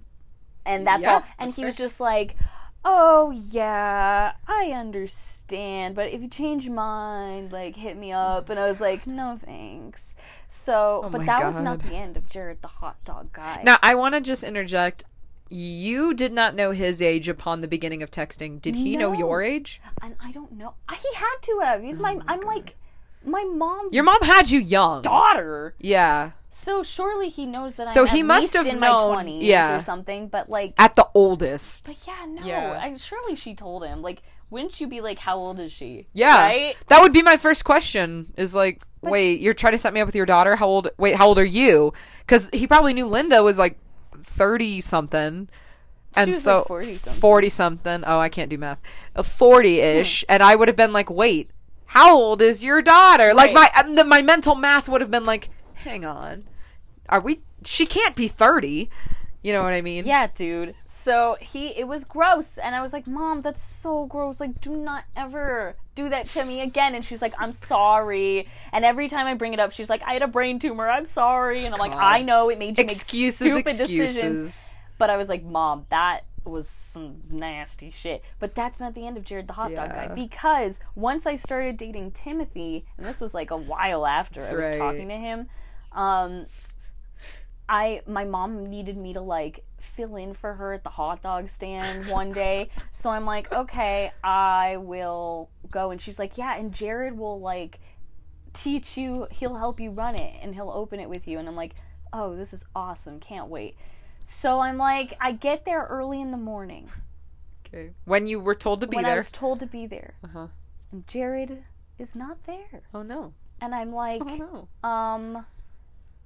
and that's Yeah, all. And that's he was just like, "Oh yeah, I understand, but if you change your mind, like hit me up." And I was like, "No thanks." So, Oh but my that was not the end of Jared the hot dog guy. Now I want to just interject. You did not know his age upon the beginning of texting. Did he know your age? and I don't know. He had to have. He's oh my. I'm like my mom's Your mom had you young. daughter. Yeah. So surely he knows that. So I'm he must have in known- my 20s yeah. or something. But like, At the oldest. But yeah, no. Yeah. I, surely she told him. Like, wouldn't you be like, "How old is she?" Yeah. Right. That would be my first question is like, wait, you're trying to set me up with your daughter? How old wait, how old are you? Cuz he probably knew Linda was like 30 something. And so like, 40-something. 40 something. Oh, I can't do math. 40ish and I would have been like, "Wait, how old is your daughter?" Like my Right. um, my mental math would have been like, "Hang on. Are we she can't be 30." You know what I mean? Yeah, dude. So he, it was gross, and I was like, "Mom, that's so gross. Like, do not ever do that to me again." And she's like, "I'm sorry." And every time I bring it up, she's like, "I had a brain tumor. I'm sorry." And I'm like, "I know it made you Excuses, make stupid excuses. decisions." But I was like, "Mom, that was some nasty shit." But that's not the end of Jared the hot dog guy because once I started dating Timothy, and this was like a while after I was right. talking to him, um, I my mom needed me to like fill in for her at the hot dog stand one day. so I'm like, okay, I will go. And she's like, yeah, and Jared will like teach you. He'll help you run it, and he'll open it with you. And I'm like, oh, this is awesome. Can't wait. So I'm like, I get there early in the morning Okay. When you were told to be when I was told to be there, Uh-huh. and Jared is not there. Oh no. And I'm like, Oh no. um,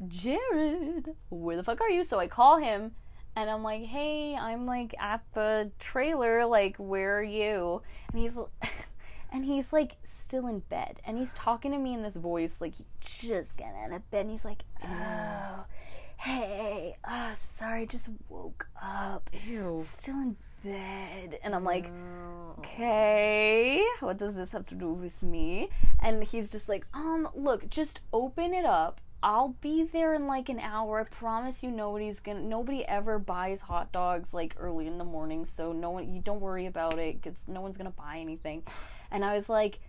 Jared, where the fuck are you? So I call him and I'm like, hey, I'm like at the trailer, like, where are you? And he's, and he's like still in bed and he's talking to me in this voice like he just got out of bed and he's like oh hey oh sorry just woke up Ew. still in bed and i'm like okay what does this have to do with me and he's just like um look just open it up I'll be there in like an hour. I promise you nobody's gonna nobody ever buys hot dogs like early in the morning, so no one you don't worry about it cuz no one's to buy anything. And I was like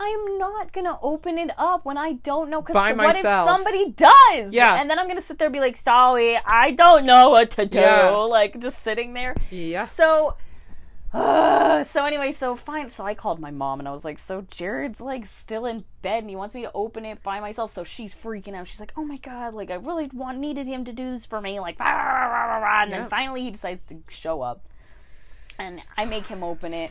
I am not gonna open it up when I don't know. Cause By so what if somebody does? Yeah. and then I'm gonna sit there and be like, "Sorry, I don't know what to do." Yeah. Like just sitting there. Yeah. So, uh, so anyway, so fine. So I called my mom and I was like, "So Jared's like still in bed and he wants me to open it by myself." So she's freaking out. She's like, "Oh my god! Like I really want needed him to do this for me." Like, rah, rah, rah, and Yeah. then finally he decides to show up, and I make him open it.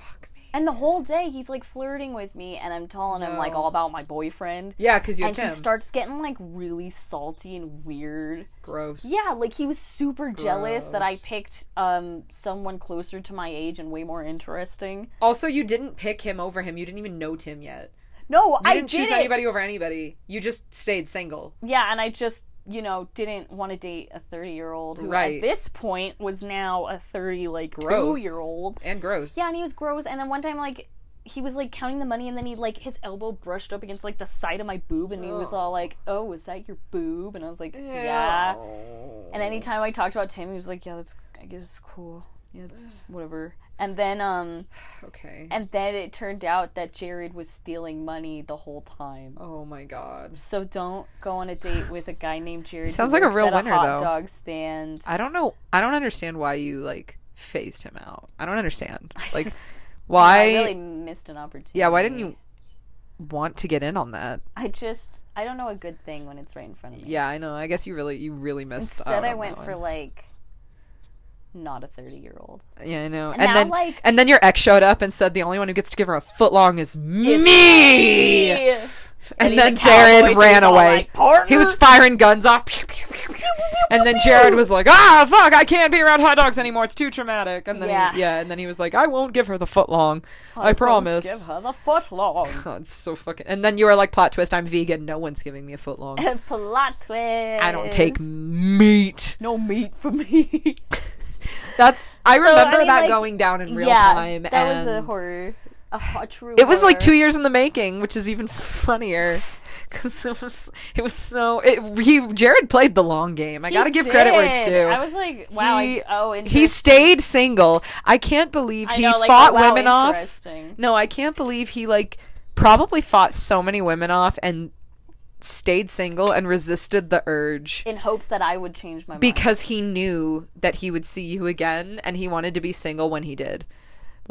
And the whole day he's like flirting with me, and I'm telling him like all about my boyfriend. Yeah, because you're And Tim. he starts getting like really salty and weird. Gross. Yeah, like he was super jealous that I Gross. picked um someone closer to my age and way more interesting. Also, you didn't pick him over him. You didn't even know Tim yet. No, You I didn't did choose anybody over anybody. You just stayed single. Yeah, and I just you know didn't want to date a 30 year old who Right. at this point was now a 30 like two year old. And gross. Yeah, and he was gross. And then one time like. He was like counting the money, and then he like his elbow brushed up against like the side of my boob, and he was all like, "Oh, is that your boob?" And I was like, "Yeah." And anytime I talked about Tim, he was like, "Yeah, that's I guess it's cool. Yeah, it's whatever." And then um Okay. and then it turned out that Jared was stealing money the whole time. Oh my god. So don't go on a date with a guy named Jared. Sounds like a real winner, a hot though. dog stand. I don't know. I don't understand why you like phased him out. I don't understand. Like Just- why? I really missed an opportunity. yeah. Why didn't you want to get in on that? I just I don't know a good thing when it's right in front of me. Yeah, I know. I guess you really, you really missed. Instead, out I went for one. like not a thirty year old. Yeah, I know. And And, now, then, like- and then your ex showed up and said the only one who gets to give her a foot long is me. And, he's then Jared ran away. like, he was firing guns off. Pew, pew, pew. And then Jared was like, "Ah, fuck! I can't be around hot dogs anymore. It's too traumatic." And then Yeah. he, yeah, and then he was like, "I won't give her the foot long. I, won't promise." Give her the foot long. Oh, it's so fucking. And then you were like, "Plot twist: I'm vegan. No one's giving me a foot long. Plot twist. I don't take meat." no meat for me. That's. I So, remember I mean, that like, going down in real yeah, time. that and was a horror. A, a true. It was like two years in the making, which is even funnier. Because it was, it was so. It, he Jared played the long game. I He gotta give credit where it's due. I was like, wow. He- I, oh, he stayed single. I can't believe I he know, like, fought wow, women off. No, I can't believe he like probably fought so many women off and stayed single and resisted the urge In hopes that I would change my mind. because he knew that he would see you again and he wanted to be single when he did.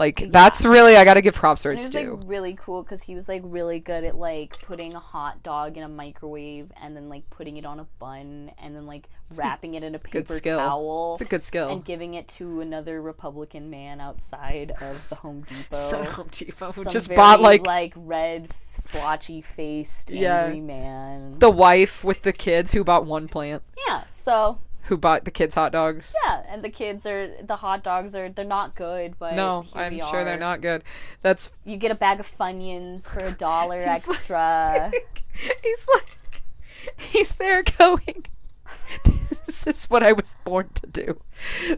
Like that's really I got to give props where it it's was due. like really cool because he was like really good at like putting a hot dog in a microwave and then like putting it on a bun and then like wrapping it in a paper good skill. towel. It's a good skill. And giving it to another Republican man outside of the Home Depot. So Home Depot who just very, bought like like red, splotchy faced Yeah. angry man. the wife with the kids who bought one plant, yeah, so who bought the kids hot dogs. yeah, and the kids are the hot dogs are they're not good, but No, I'm sure they're not good. That's You get a bag of Funyuns for a dollar extra. he's like he's there going this is what I was born to do.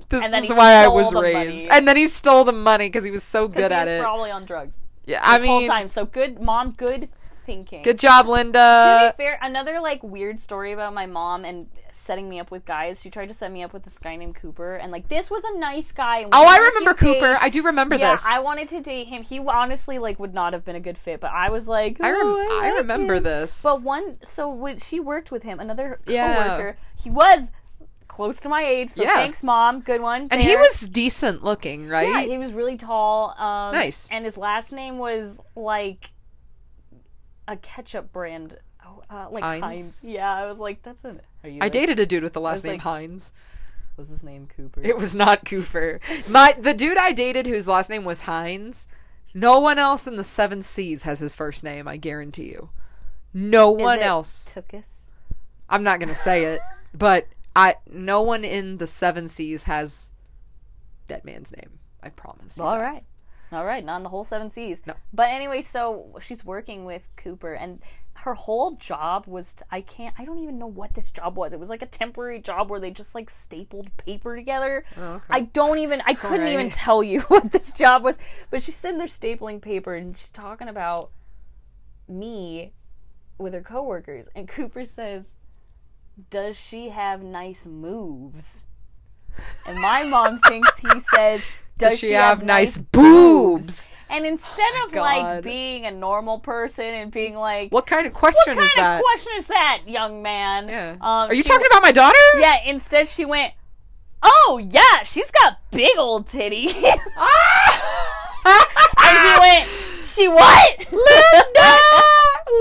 This is why I was raised. money. And then he stole the money because he was so good he at was it. probably on drugs yeah, I mean, whole time. So good, mom. Good thinking. good job, Linda. To be fair, another like weird story about my mom and setting me up with guys. She tried to set me up with this guy named Cooper, and like this was a nice guy. Oh, I went on a remember Cooper. I do remember yeah, this. I wanted to date him. He honestly like would not have been a good fit, but I was like, I, rem- oh, I remember him. this. But one, so when she worked with him, another Yeah. coworker, he was close to my age. So Yeah. thanks, mom. Good one. and he was decent looking, right? Yeah, he was really tall. Um, Nice. And his last name was like a ketchup brand, oh, uh, like Heinz? Heinz. Yeah, I was like, that's an. Are you? I like- dated a dude with the last was name like- Hines. Was his name Cooper? It was not Cooper. My the dude I dated whose last name was Hines. No one else in the seven seas has his first name. I guarantee you. No one it else. Tookus. I'm not gonna say it, but I. No one in the seven seas has that man's name. I promise. All right. All right, not in the whole seven seas. No. But anyway, so she's working with Cooper, and her whole job was to, I can't I don't even know what this job was. It was like a temporary job where they just like stapled paper together. Oh, okay. I don't even I couldn't even tell you what this job was. But she's sitting there stapling paper and she's talking about me with her coworkers, and Cooper says, "Does she have nice moves?" And my mom thinks he says, "Does, she have nice boobs?" And instead of like being a normal person and being like, What kind of question what is kind that? of question is that, young man? yeah. Um, Are you she- talking about my daughter? Yeah. Instead, she went, "Oh yeah, she's got big old titties." and he went, "She what?" Linda!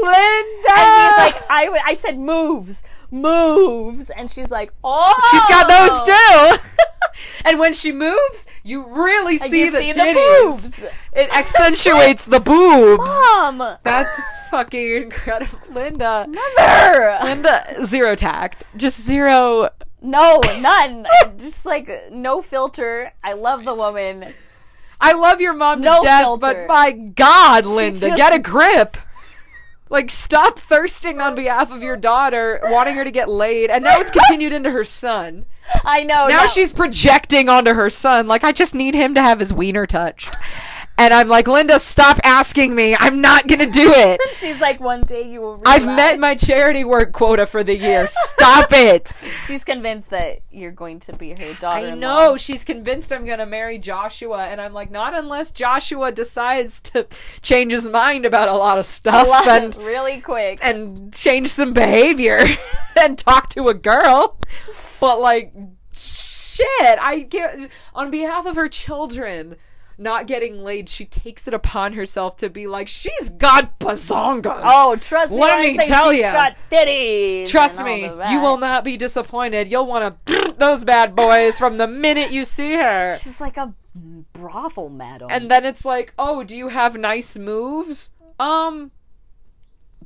Linda! And she's like, I, w- I said moves, moves. And she's like, oh. She's got those oh! too. and when she moves, you really see you the see titties. the boobs. It accentuates the boobs. Mom. That's fucking incredible, Linda. Mother. Linda, zero tact, just zero. No, none. Just like no filter. I love the woman. I love your mom to No death, filter. but my God, Linda, just- get a grip. Like, stop thirsting on behalf of your daughter, wanting her to get laid, and now it's continued into her son. I know. Now no. she's projecting onto her son. Like, I just need him to have his wiener touched. And I'm like, Linda, stop asking me. I'm not gonna do it. She's like, one day you will. I've met my charity work quota for the year. Stop it. She's convinced that you're going to be her daughter. I know she's convinced I'm gonna marry Joshua, and I'm like, not unless Joshua decides to change his mind about a lot of stuff and really quick. and change some behavior and talk to a girl. But like, shit, I get on behalf of her children. Not getting laid, she takes it upon herself to be like, she's got bazongas. oh, trust me. Let me tell she's ya. Got titties. Trust me, you will not be disappointed. You'll want to those bad boys from the minute you see her. She's like a brothel madam. And then it's like, oh, do you have nice moves? Um,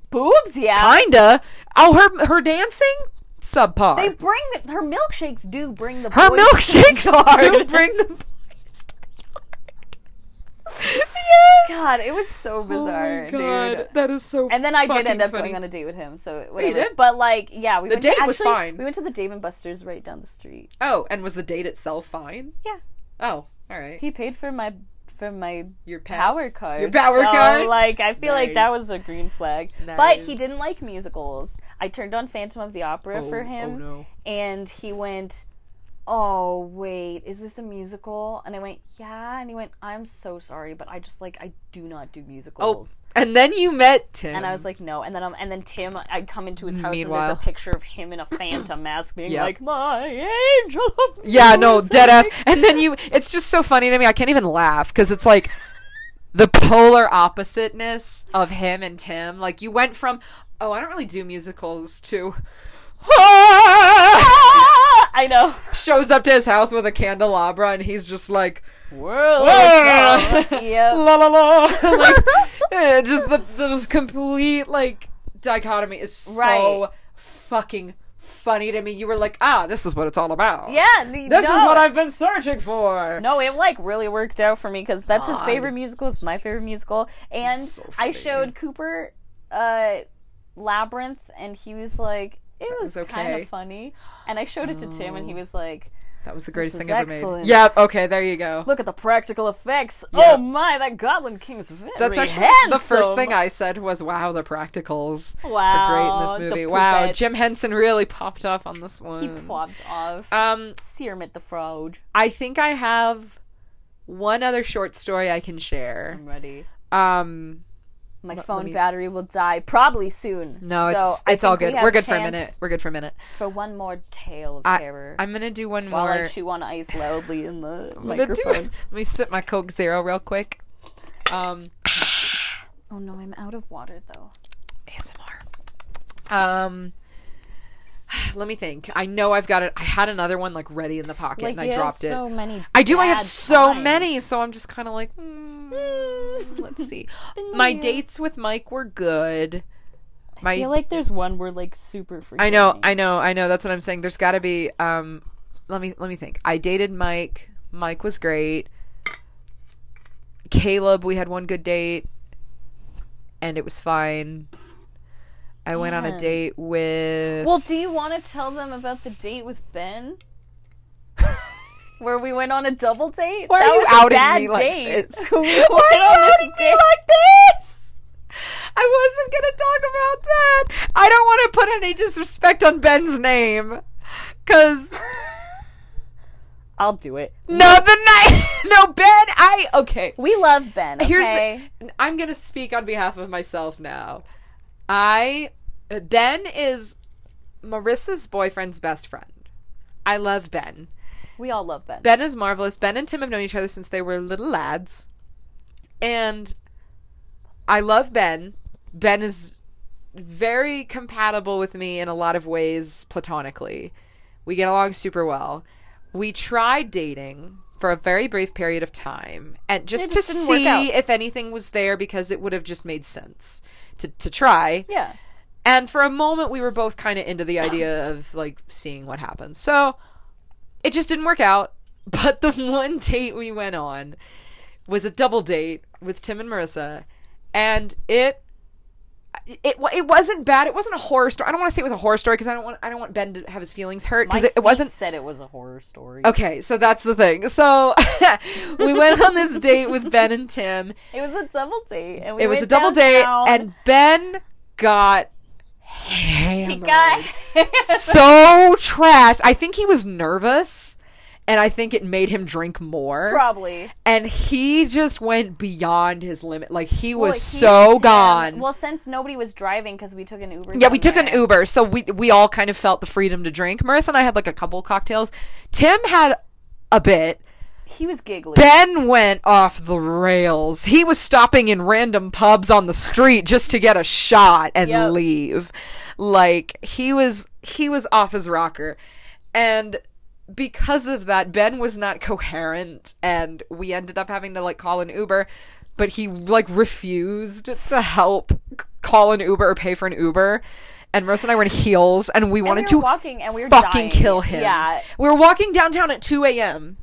boobs, yeah. kinda. Oh, her her dancing subpar. They bring the, her milkshakes. Do bring the her milkshakes do bring the boys to the yard. Yes. God, it was so bizarre, oh my god, dude. that is so. And then I did end up funny. going on a date with him. So oh, whatever. did? But like, yeah, we The went date to, was actually, fine. We went to the Dave and Buster's right down the street. Oh, and was the date itself fine? Yeah, Oh, all right. he paid for my for my Your pass? power card. Your power So, card. Like, I feel like that was a green flag. But he didn't like musicals. I turned on Phantom of the Opera Oh, for oh him, no. and he went, "Oh wait, is this a musical?" And I went, "Yeah." And he went, "I'm so sorry, but I just like I do not do musicals Oh, musicals." and then you met Tim. And I was like, no. And then um, and then Tim, I'd come into his house and there's a picture of him in a phantom mask, being Yep. like, "My angel." Of Yeah, no, dead ass. And then you, it's just so funny to me. I can't even laugh because it's like the polar oppositeness of him and Tim. Like you went from, oh, I don't really do musicals to, Ah, I know. shows up to his house with a candelabra and he's just like, World. Yep. la la la. like, eh, just the, the complete like dichotomy is so Right. fucking funny to me. You were like, ah, this is what it's all about. Yeah. The, This no. is what I've been searching for. No, it like really worked out for me because that's his favorite musical. It's my favorite musical, and so I showed Cooper uh, Labyrinth, and he was like, "It was, was kind of funny." And I showed it to Tim, and he was like, That was the greatest thing ever excellent. made. Yeah, okay, there you go. "Look at the practical effects! Yeah. Oh my, that Goblin King's very That's actually the first thing I said was, "Wow, the practicals Wow, are great in this movie." Wow. Jim Henson really popped off on this one. He popped off. Um, Searmit the Fraud. I think I have one other short story I can share. I'm ready. Um, My let phone me- battery will die probably soon. no, So it's it's all think we good. We're good for a minute. We're good for a minute. For one more tale of I, terror. I'm gonna do one while more. I chew on ice loudly in the I'm gonna do it. microphone. Let me sip my Coke Zero real quick. Um, Oh no, I'm out of water though. ASMR. Um, let me think. I know I've got it. I had another one like ready in the pocket Like and I dropped it. so many. I do. I have so times. many, so I'm just kind of like, hmm, let's see. My dates with Mike were good. My I feel like there's one where like super. I know. I know, I know. That's what I'm saying. There's got to be. Um, let me let me think. I dated Mike. Mike was great. Caleb, we had one good date, and it was fine. I went on a date with. Well, do you want to tell them about the date with Ben? Where we went on a double date? Why that are you was a outing bad me like date. this? we Why are you this outing me date. like this? I wasn't gonna talk about that. I don't want to put any disrespect on Ben's name, cause I'll do it. no, the night, no Ben. I okay. We love Ben. Okay? Here's I'm gonna speak on behalf of myself now. I uh, Ben is Marissa's boyfriend's best friend. I love Ben. we all love Ben. Ben is marvelous. Ben and Tim have known each other since they were little lads. And I love Ben. Ben is very compatible with me in a lot of ways platonically. We get along super well. We tried dating for a very brief period of time and just, just to see if anything was there because it would have just made sense to, to try. Yeah. And for a moment, we were both kind of into the idea of like seeing what happens. So it just didn't work out. But the one date we went on was a double date with Tim and Marissa, and it it it wasn't bad. It wasn't a horror story. I don't want to say it was a horror story because I don't want I don't want Ben to have his feelings hurt because it, it wasn't said it was a horror story. Okay, so that's the thing. So we went on this date with Ben and Tim. It was a double date, and we It was a double downtown. date, and Ben got he hammered. got so trash. I think he was nervous, and I think it made him drink more. probably. And he just went beyond his limit. Like he Well, was he so gone. Well, since nobody was driving because we took an Uber. yeah, we took an. Uber, so we we all kind of felt the freedom to drink. Marissa and I had like a couple cocktails. Tim had a bit. He was giggling. Ben went off the rails. He was stopping in random pubs on the street just to get a shot and Yep. leave. Like he was he was off his rocker. And because of that Ben was not coherent and we ended up having to like call an Uber, but he like refused to help call an Uber or pay for an Uber. And Marissa and I were in heels and we And wanted we were to walking, and we were fucking dying. kill him. Yeah, We were walking downtown at 2 a.m.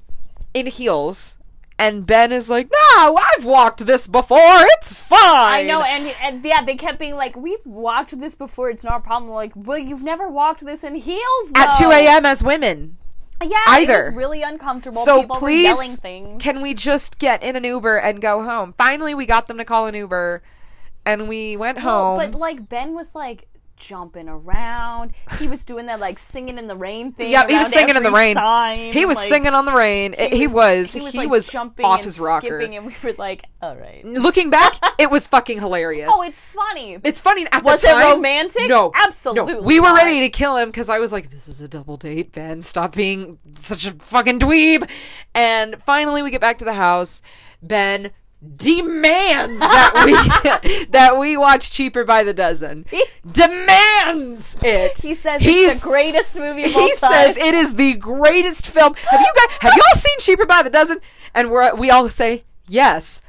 in heels, and Ben is like, No, I've walked this before. It's fine. I know, and and yeah, they kept being like, "We've walked this before. It's not a problem." We're like, well, you've never walked this in heels At 2 a.m. as women. Yeah, either. It was really uncomfortable. So People please, were yelling things. can we just get in an Uber and go home? Finally, we got them to call an Uber, and we went Well, home. but like Ben was like jumping around. He was doing that like singing in the rain thing. Yeah, he was singing in the rain. he was like, singing on the rain. He, he was. He was, like, jumping off and his rocker. skipping, and we were like, "All right." Looking back, it was fucking hilarious. Oh, it's funny. It's funny at Was the it romantic? No, Absolutely No. We were ready to kill him because I was like, "This is a double date, Ben. Stop being such a fucking dweeb." And finally, we get back to the house. Ben demands that we that we watch Cheaper by the Dozen. demands it. He says He- it's the greatest movie of all He time. says it is the greatest film. Have you guys? Have you all seen Cheaper by the Dozen? And we're we all say yes.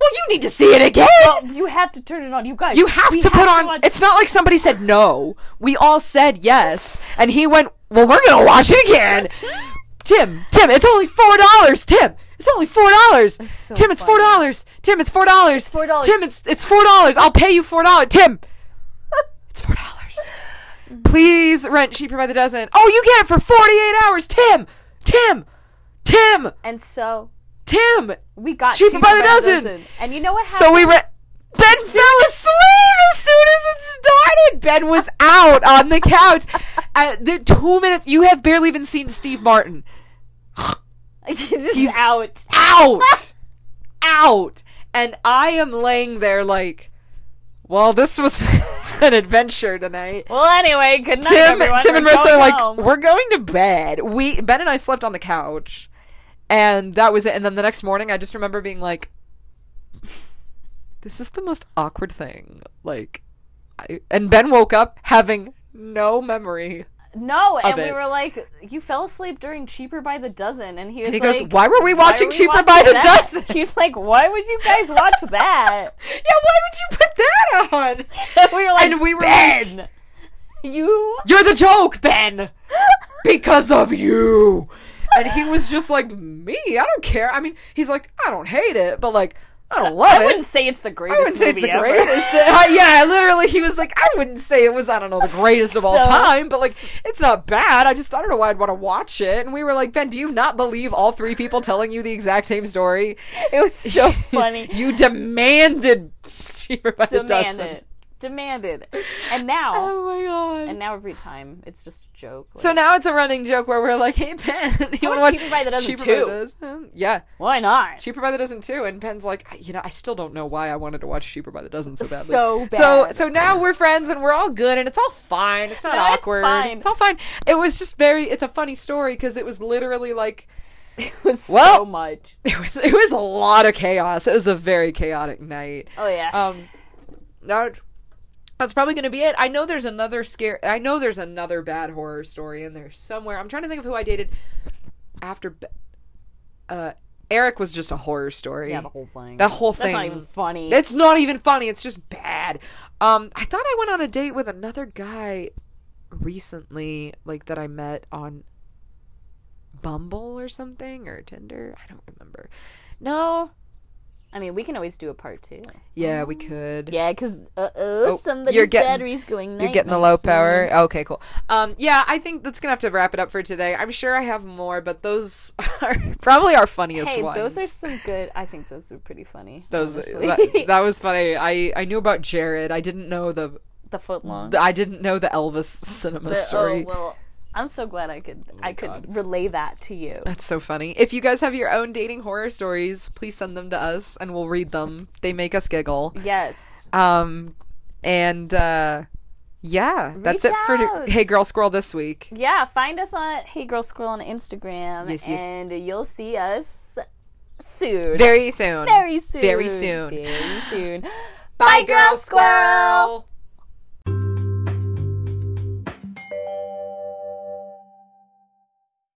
Well, you need to see it again. Well, you have to turn it on, you guys. You have we to put on. watch- it's not like somebody said no. We all said yes, and he went. Well, we're gonna watch it again. Tim, Tim, it's only four dollars. Tim, it's only four dollars. so Tim, it's four dollars. Tim, it's four dollars. $4. Tim, it's it's four dollars. I'll pay you four dollars. Tim, it's four dollars. Please rent cheaper by the dozen. Oh, you get it for forty-eight hours. Tim, Tim, Tim, and so Tim. we got Cheaper Cheaper by the dozen. And you know what happened? So we re- Ben fell asleep as soon as it started. Ben was out on the couch. At the two minutes, you have barely even seen Steve Martin. He's just He's- out. Out, out, and I am laying there like, well, this was an adventure tonight. Well, anyway, good night, Tim, everyone. Tim and Marissa are like, home. we're going to bed. We Ben and I slept on the couch, and that was it. And then the next morning, I just remember being like, "This is the most awkward thing." Like, I, and Ben woke up having no memory. No, and we were like, you fell asleep during Cheaper by the Dozen, and he was he goes, like, "Why were we watching were we Cheaper watching by the that?" Dozen?" He's like, why would you guys watch that? yeah, why would you put that on? we were like, And we were like- Ben, you. You're the joke, Ben. because of you. and he was just like, "Me, I don't care." I mean, he's like, "I don't hate it, but like, I don't love I it." wouldn't say it's the greatest. I wouldn't say it's the ever. greatest. Uh, yeah, literally, he was like, I wouldn't say it was, I don't know, the greatest of all time, but like, it's not bad. I just, I don't know why I'd want to watch it. And we were like, Ben, do you not believe all three people telling you the exact same story? It was so funny. you demanded cheaper by the dozen. demanded, demanded, and now, Oh my god. and now every time it's just a joke. so now it's a running joke where we're like, "Hey Ben, you want Cheaper by the Dozen Cheaper too? by the Dozen? Yeah, why not? Cheaper by the Dozen too. And Ben's like, you know, I still don't know why I wanted to watch Cheaper by the Dozen so badly. So So bad. so now we're friends and we're all good and it's all fine. It's not No, it's awkward. fine. all fine. It was just very. It's a funny story because it was literally like It was Well- so much. it was. It was a lot of chaos. It was a very chaotic night. Oh yeah. Um, that's probably going to be it. I know there's another scare. I know there's another bad horror story in there somewhere. I'm trying to think of who I dated after. Be- Uh, Eric was just a horror story. yeah, the whole thing. That whole That's not thing. even funny. It's not even funny. It's just bad. Um, I thought I went on a date with another guy recently, like that I met on Bumble or something or Tinder. I don't remember. No. I mean, we can always do a part two. Yeah, we could. Yeah, because uh oh, somebody's you're getting- battery's going. You're getting the low soon. power. Okay, cool. Um, yeah, I think that's gonna have to wrap it up for today. I'm sure I have more, but those are probably our funniest Hey, ones. those are some good. I think those were pretty funny. those. honestly. That, that was funny. I I knew about Jared. I didn't know the. the foot long. I didn't know the Elvis cinema The- story. Oh well, I'm so glad I could. I could God. relay that to you. That's so funny. If you guys have your own dating horror stories, please send them to us and we'll read them. They make us giggle. Yes. Um and uh yeah, that's it Reach for. Hey Girl Squirrel this week. Yeah, find us on Hey Girl Squirrel on Instagram, Yes, yes. and you'll see us soon. Very soon. Very soon. Very soon. Very soon. Bye, Girl Squirrel.